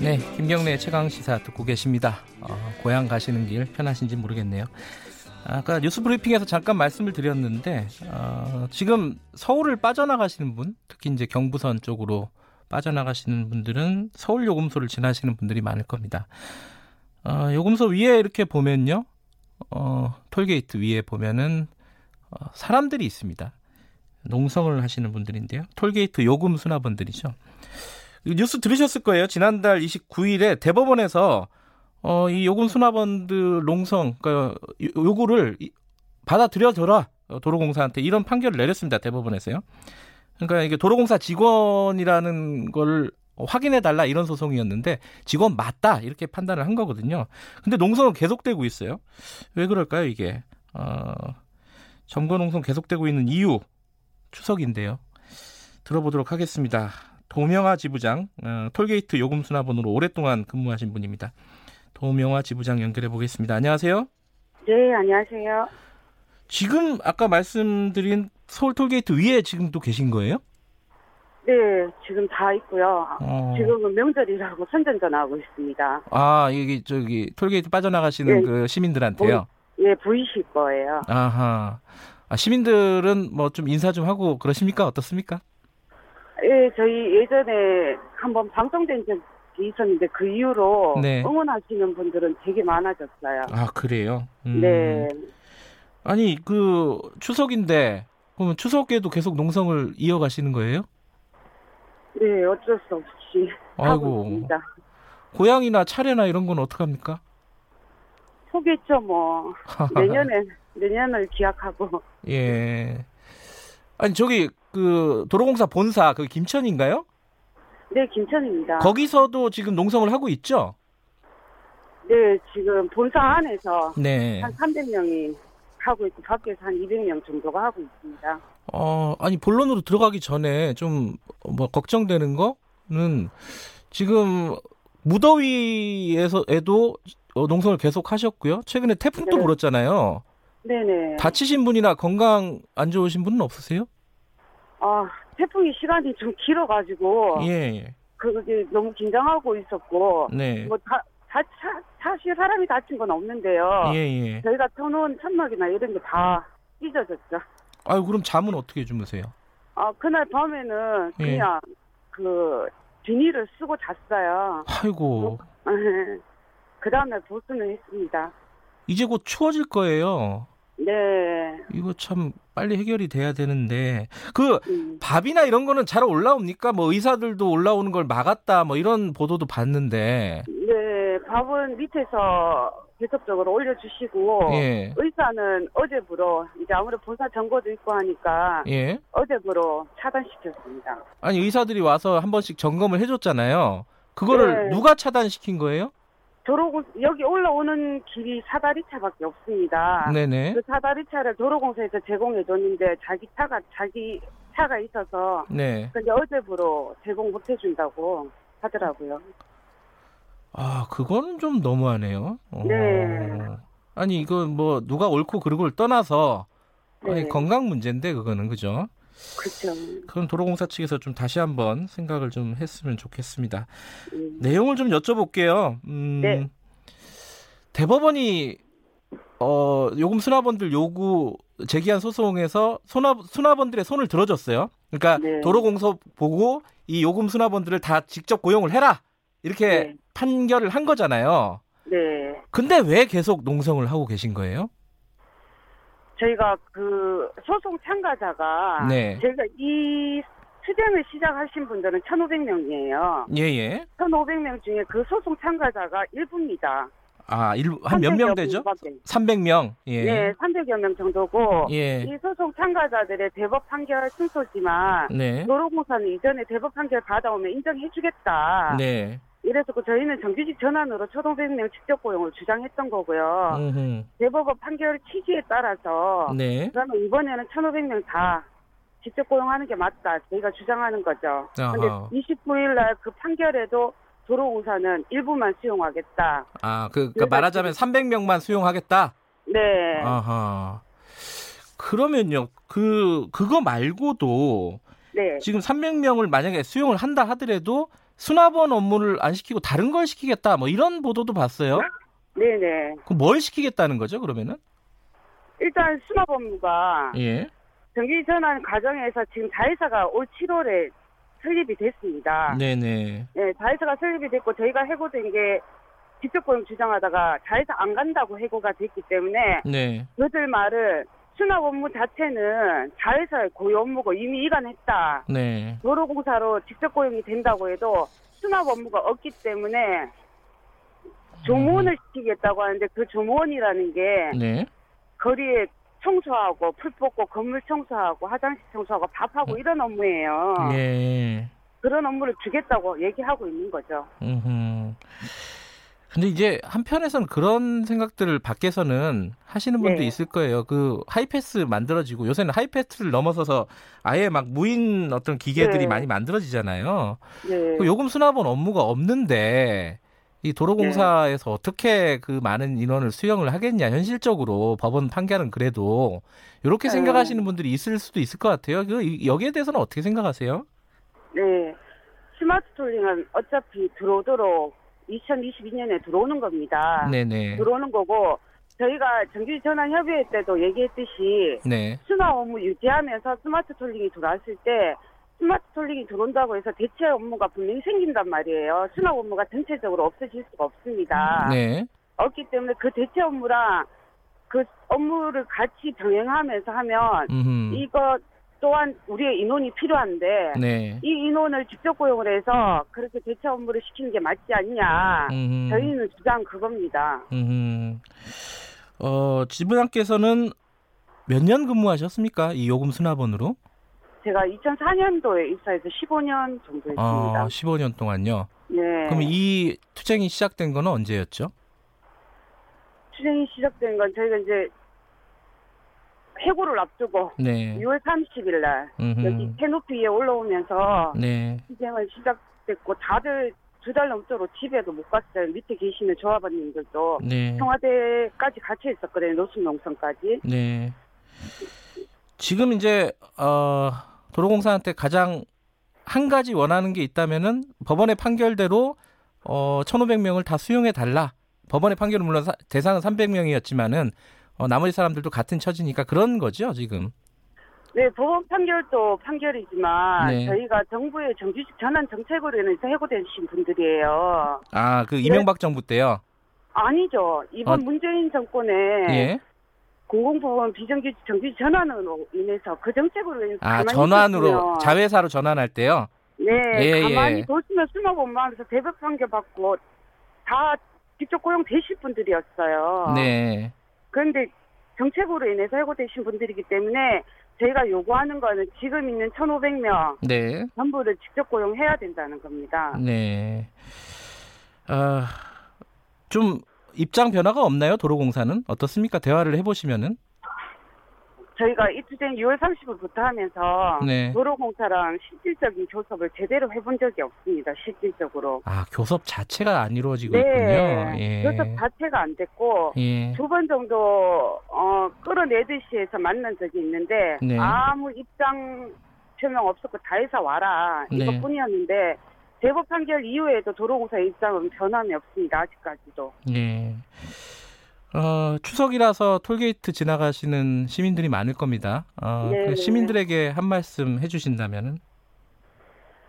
네, 김경래의 최강 시사 듣고 계십니다. 어, 고향 가시는 길 편하신지 모르겠네요. 아까 뉴스 브리핑에서 잠깐 말씀을 드렸는데 어, 지금 서울을 빠져나가시는 분, 특히 이제 경부선 쪽으로 빠져나가시는 분들은 서울 요금소를 지나시는 분들이 많을 겁니다. 어, 요금소 위에 이렇게 보면요, 어, 톨게이트 위에 보면은 어, 사람들이 있습니다. 농성을 하시는 분들인데요. 톨게이트 요금 수납원들이죠. 뉴스 들으셨을 거예요. 지난달 29일에 대법원에서 어, 이 요금 수납원들 농성, 그러니까 요구를 받아들여줘라. 도로공사한테 이런 판결을 내렸습니다. 대법원에서요. 그러니까 이게 도로공사 직원이라는 걸 확인해 달라 이런 소송이었는데 직원 맞다 이렇게 판단을 한 거거든요. 근데 농성은 계속되고 있어요. 왜 그럴까요 이게? 어, 점거 농성 계속되고 있는 이유 추석인데요. 들어보도록 하겠습니다. 도명화 지부장 어, 톨게이트 요금 수납원으로 오랫동안 근무하신 분입니다. 도명화 지부장 연결해 보겠습니다. 안녕하세요. 네, 안녕하세요. 지금 아까 말씀드린 서울 톨게이트 위에 지금도 계신 거예요? 네, 지금 다 있고요. 어. 지금은 명절이라고 선전전 하고 있습니다. 아, 여기 저기 톨게이트 빠져나가시는 네. 그 시민들한테요. 예, 보이실 거예요. 아하. 아, 시민들은 뭐 좀 인사 좀 하고 그러십니까? 어떻습니까? 예, 저희 예전에 한번 방송된 적이 있었는데 그 이후로 네. 응원하시는 분들은 되게 많아졌어요. 아, 그래요. 음. 네, 아니, 그 추석인데 그러면 추석에도 계속 농성을 이어가시는 거예요? 네, 어쩔 수 없이 하고 아이고. 있습니다. 고향이나 차례나 이런 건 어떡합니까? 소겠죠, 뭐. 내년에, 내년을 기약하고. 예. 아니, 저기 그 도로공사 본사 그 김천인가요? 네, 김천입니다. 거기서도 지금 농성을 하고 있죠? 네, 지금 본사 안에서 네. 한 300명이 하고 있고 밖에서 한 200명 정도가 하고 있습니다. 어, 아니 본론으로 들어가기 전에 좀 뭐 걱정되는 거는 지금 무더위에서에도 어, 농성을 계속 하셨고요. 최근에 태풍도 네. 불었잖아요. 네네. 다치신 분이나 건강 안 좋으신 분은 없으세요? 아, 태풍이 시간이 좀 길어가지고, 예, 예. 그게 너무 긴장하고 있었고, 네. 뭐, 다, 다, 사, 사실 사람이 다친 건 없는데요. 예, 예. 저희가 터놓은 천막이나 이런 게 다 찢어졌죠. 아유, 그럼 잠은 어떻게 주무세요? 아, 그날 밤에는 예. 그냥 그 비닐을 쓰고 잤어요. 아이고. 그 다음날 보수는 했습니다. 이제 곧 추워질 거예요. 네. 이거 참 빨리 해결이 돼야 되는데 그 음. 밥이나 이런 거는 잘 올라옵니까? 뭐 의사들도 올라오는 걸 막았다 뭐 이런 보도도 봤는데 네, 밥은 밑에서 계속적으로 올려주시고, 예. 의사는 어제부로, 이제 아무래도 본사 정보도 있고 하니까, 예. 어제부로 차단시켰습니다. 아니 의사들이 와서 한 번씩 점검을 해줬잖아요. 그거를 네. 누가 차단시킨 거예요? 도로공, 여기 올라오는 길이 사다리차밖에 없습니다. 네네. 그 사다리차를 도로공사에서 제공해 줬는데, 자기 차가, 자기 차가 있어서, 네. 근데 어제부로 제공 못 해준다고 하더라고요. 아 그거는 좀 너무하네요. 어. 네. 아니 이거 뭐 누가 옳고 그르고를 떠나서 아니, 네. 건강 문제인데 그거는 그죠? 그쵸. 그건 도로공사 측에서 좀 다시 한번 생각을 좀 했으면 좋겠습니다. 음. 내용을 좀 여쭤볼게요. 음, 네. 대법원이 어, 요금 수납원들 요구 제기한 소송에서 수납 수납원들의 손을 들어줬어요. 그러니까 네. 도로공사 보고 이 요금 수납원들을 다 직접 고용을 해라 이렇게 네. 판결을 한 거잖아요. 네. 근데 왜 계속 농성을 하고 계신 거예요? 저희가 그 소송 참가자가 네. 저희가 이 투쟁을 시작하신 분들은 1,500명이에요. 예 예. 1,500명 중에 그 소송 참가자가 일부입니다. 아, 한몇 명 되죠? 300명. 예. 네, 300여 명 정도고 예. 이 소송 참가자들의 대법 판결 순서지만 네. 도로공사는 이전에 대법 판결 받아오면 인정해 주겠다. 네. 이래서 그 저희는 정규직 전환으로 1,500명 직접 고용을 주장했던 거고요. 음흠. 대법원 판결 취지에 따라서 네. 그러면 이번에는 1,500명 다 직접 고용하는 게 맞다. 저희가 주장하는 거죠. 아하. 29일 날 그 판결에도 도로공사는 일부만 수용하겠다. 아, 그, 그 말하자면 300명만 수용하겠다. 네. 아하. 그러면요. 그 그거 말고도 네. 지금 300명을 만약에 수용을 한다 하더라도 수납원 업무를 안 시키고 다른 걸 시키겠다. 뭐 이런 보도도 봤어요. 네네. 그럼 뭘 시키겠다는 거죠, 그러면은? 일단 수납 업무가 예. 정규직 전환 과정에서 지금 자회사가 올 7월에 설립이 됐습니다. 네, 네. 네, 자회사가 설립이 됐고 저희가 해고된 게 직접 고용 주장하다가 자회사 안 간다고 해고가 됐기 때문에 네. 그들 말을 수납 업무 자체는 자회사의 고유 업무고 이미 이관했다. 네. 도로공사로 직접 고용이 된다고 해도 수납 업무가 없기 때문에 조무원을 시키겠다고 하는데 그 조무원이라는 게 네. 거리에 청소하고 풀 뽑고 건물 청소하고 화장실 청소하고 밥하고 이런 업무예요. 예. 그런 업무를 주겠다고 얘기하고 있는 거죠. 음. 근데 이제 한편에서는 그런 생각들을 밖에서는 하시는 분도 네. 있을 거예요. 그 하이패스 만들어지고 요새는 하이패스를 넘어서서 아예 막 무인 어떤 기계들이 네. 많이 만들어지잖아요. 네. 그 요금 수납원 업무가 없는데 이 도로공사에서 어떻게 그 많은 인원을 수용을 하겠냐 현실적으로 법원 판결은 그래도 이렇게 네. 생각하시는 분들이 있을 수도 있을 것 같아요. 그 이- 여기에 대해서는 어떻게 생각하세요? 네. 스마트 톨링은 어차피 들어오도록 2022년에 들어오는 겁니다. 네네. 들어오는 거고 저희가 정규직 전환 협의회 때도 얘기했듯이 네. 수납 업무 유지하면서 스마트 톨링이 들어왔을 때 스마트 톨링이 들어온다고 해서 대체 업무가 분명히 생긴단 말이에요. 수납 업무가 전체적으로 없어질 수가 없습니다. 네. 없기 때문에 그 대체 업무랑 그 업무를 같이 병행하면서 하면 음. 이거 또한 우리의 인원이 필요한데 네. 이 인원을 직접 고용을 해서 그렇게 대체 업무를 시키는 게 맞지 않냐. 음. 저희는 주장 그겁니다. 음. 어, 지부장께서는 몇 년 근무하셨습니까? 이 요금 수납원으로? 제가 2004년도에 입사해서 15년 정도 했습니다. 아, 15년 동안요. 네. 그럼 이 투쟁이 시작된 거는 언제였죠? 추정이 시작된 건 저희가 이제 해고를 앞두고 네. 6월 30일 날 음흠. 여기 캐노피 위에 올라오면서 네. 투쟁을 시작됐고 다들 두 달 넘도록 집에도 못 갔어요. 밑에 계시는 조합원님들도 네. 청와대까지 갇혀 있었거든요. 노숙농성까지. 네. 지금 이제 어, 도로공사한테 가장 한 가지 원하는 게 있다면은 법원의 판결대로 어, 1,500명을 다 수용해 달라. 법원의 판결은 물론 사- 대상은 300명이었지만은 어, 나머지 사람들도 같은 처지니까 그런 거죠 지금. 네, 법원 판결도 판결이지만 네. 저희가 정부의 정규직 전환 정책으로 인해서 해고되신 분들이에요. 아 그 이명박 정부 때요. 아니죠. 이번 어. 문재인 정권의 예. 공공부문 비정규직 정규직 전환으로 인해서 그 정책으로 인해서 아 전환으로 있었으면 자회사로 전환할 때요. 네, 예, 가만히 예. 뒀으면 수납업무하면서 대법 판결 받고 다 직접 고용되실 분들이었어요. 네. 그런데 정책으로 인해서 해고되신 분들이기 때문에 저희가 요구하는 거는 지금 있는 1,500명 네. 전부를 직접 고용해야 된다는 겁니다. 네. 아, 좀 입장 변화가 없나요? 도로공사는 어떻습니까? 대화를 해보시면은. 저희가 이 투쟁 6월 30일부터 하면서 네. 도로공사랑 실질적인 교섭을 제대로 해본 적이 없습니다. 실질적으로. 아 교섭 자체가 안 이루어지고 네. 있군요. 예. 교섭 자체가 안 됐고 예. 두번 정도 어 끌어내듯이 해서 만난 적이 있는데 네. 아무 입장 표명 없었고 다 해서 와라 네. 이것뿐이었는데 대법 판결 이후에도 도로공사 입장은 변함이 없습니다. 아직까지도. 예. 어, 추석이라서 톨게이트 지나가시는 시민들이 많을 겁니다. 어, 네. 그 시민들에게 한 말씀 해주신다면은.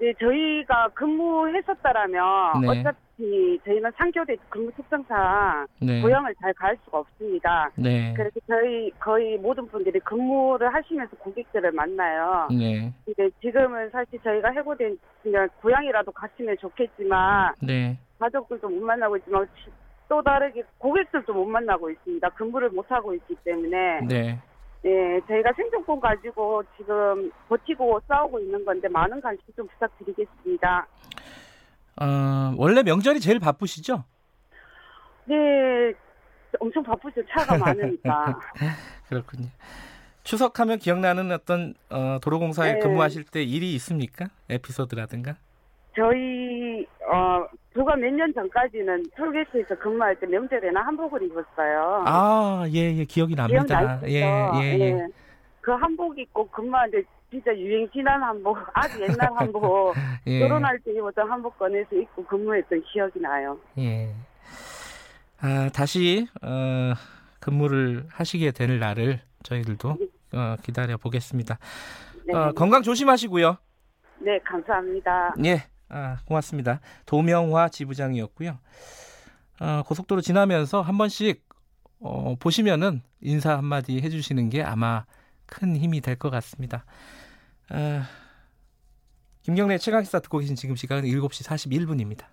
네, 저희가 근무했었다라면 네. 어차피 저희는 상교대 근무 특성상 네. 고향을 잘 갈 수가 없습니다. 네. 그래서 저희 거의 모든 분들이 근무를 하시면서 고객들을 만나요. 네. 근데 지금은 사실 저희가 해고된 그냥 고향이라도 갔으면 좋겠지만 네. 가족들도 못 만나고 있지만 시- 또 다르게 고객들도 못 만나고 있습니다. 근무를 못 하고 있기 때문에 네. 예, 저희가 생존권 가지고 지금 버티고 싸우고 있는 건데 많은 관심 좀 부탁드리겠습니다. 어, 원래 명절이 제일 바쁘시죠? 네, 엄청 바쁘죠. 차가 많으니까. 그렇군요. 추석하면 기억나는 어떤 어, 도로공사에 네. 근무하실 때 일이 있습니까? 에피소드라든가? 저희 어 불과 몇 년 전까지는 톨게이트에서 근무할 때 명절에는 한복을 입었어요. 아, 예, 예, 기억이 납니다. 기억나시죠? 예, 예, 예. 그 한복 입고 근무하는데 진짜 유행 지난 한복, 아주 옛날 한복, 예. 결혼할 때 입었던 한복 꺼내서 입고 근무했던 기억이 나요. 예. 아, 다시 어, 근무를 하시게 될 날을 저희들도 어, 기다려 보겠습니다. 네, 어, 건강 조심하시고요. 네 감사합니다. 예, 아, 고맙습니다. 도명화 지부장이었고요. 어, 고속도로 지나면서 한 번씩 어, 보시면은 인사 한마디 해주시는 게 아마 큰 힘이 될 것 같습니다. 아, 김경래 최강시사 듣고 계신 지금 시각은 7시 41분입니다.